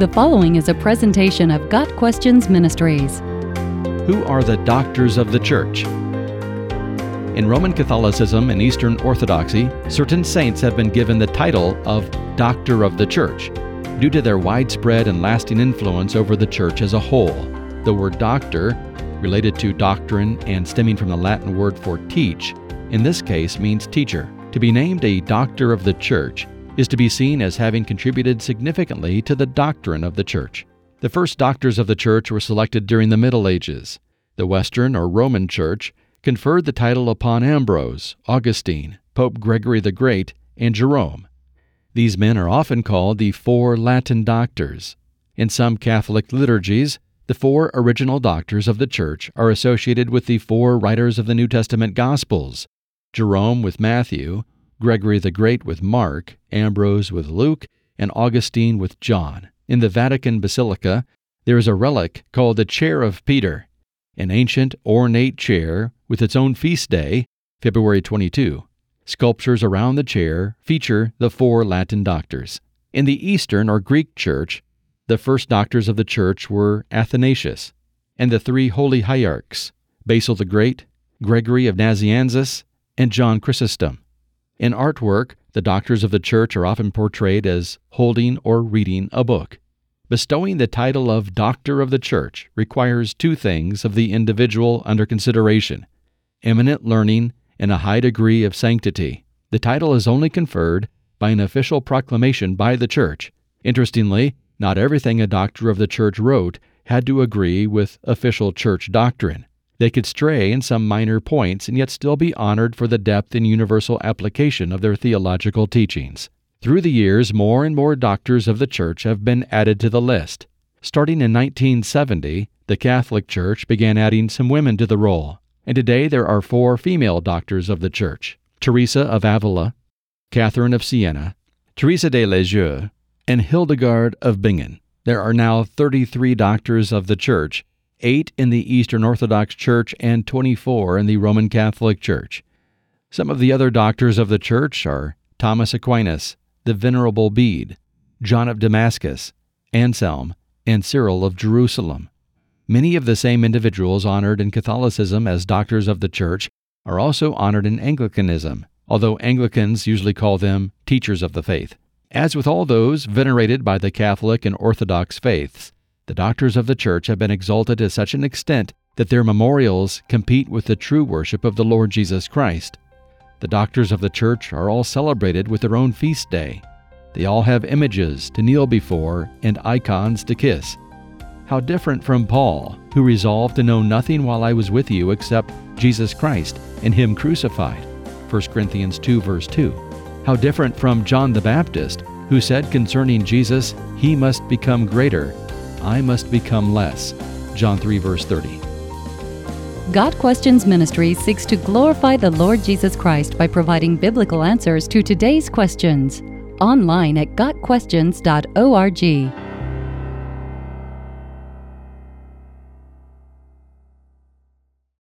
The following is a presentation of Got Questions Ministries. Who are the doctors of the church? In Roman Catholicism and Eastern Orthodoxy, certain saints have been given the title of Doctor of the Church due to their widespread and lasting influence over the church as a whole. The word doctor, related to doctrine and stemming from the Latin word for teach, in this case means teacher. To be named a doctor of the church is to be seen as having contributed significantly to the doctrine of the Church. The first doctors of the Church were selected during the Middle Ages. The Western or Roman Church conferred the title upon Ambrose, Augustine, Pope Gregory the Great, and Jerome. These men are often called the Four Latin Doctors. In some Catholic liturgies, the four original doctors of the Church are associated with the four writers of the New Testament Gospels Jerome with Matthew, Gregory the Great with Mark, Ambrose with Luke, and Augustine with John. In the Vatican Basilica, there is a relic called the Chair of Peter, an ancient ornate chair with its own feast day, February 22. Sculptures around the chair feature the four Latin doctors. In the Eastern or Greek Church, the first doctors of the Church were Athanasius and the three holy hierarchs, Basil the Great, Gregory of Nazianzus, and John Chrysostom. In artwork, the doctors of the church are often portrayed as holding or reading a book. Bestowing the title of Doctor of the Church requires two things of the individual under consideration eminent learning and a high degree of sanctity. The title is only conferred by an official proclamation by the Church. Interestingly, not everything a doctor of the Church wrote had to agree with official church doctrine. They could stray in some minor points and yet still be honored for the depth and universal application of their theological teachings. Through the years, more and more doctors of the Church have been added to the list. Starting in 1970, the Catholic Church began adding some women to the roll, and today there are four female doctors of the Church Teresa of Avila, Catherine of Siena, Teresa de Lisieux, and Hildegard of Bingen. There are now 33 doctors of the Church, eight in the Eastern Orthodox Church, and 24 in the Roman Catholic Church. Some of the other doctors of the Church are Thomas Aquinas, the Venerable Bede, John of Damascus, Anselm, and Cyril of Jerusalem. Many of the same individuals honored in Catholicism as doctors of the Church are also honored in Anglicanism, although Anglicans usually call them teachers of the faith. As with all those venerated by the Catholic and Orthodox faiths, the doctors of the Church have been exalted to such an extent that their memorials compete with the true worship of the Lord Jesus Christ. The doctors of the Church are all celebrated with their own feast day. They all have images to kneel before and icons to kiss. How different from Paul, who resolved to know nothing while I was with you except Jesus Christ and Him crucified. 1 Corinthians 2, verse 2. How different from John the Baptist, who said concerning Jesus, He must become greater I must become less. John 3, verse 30. Got Questions Ministry seeks to glorify the Lord Jesus Christ by providing biblical answers to today's questions. Online at GotQuestions.org.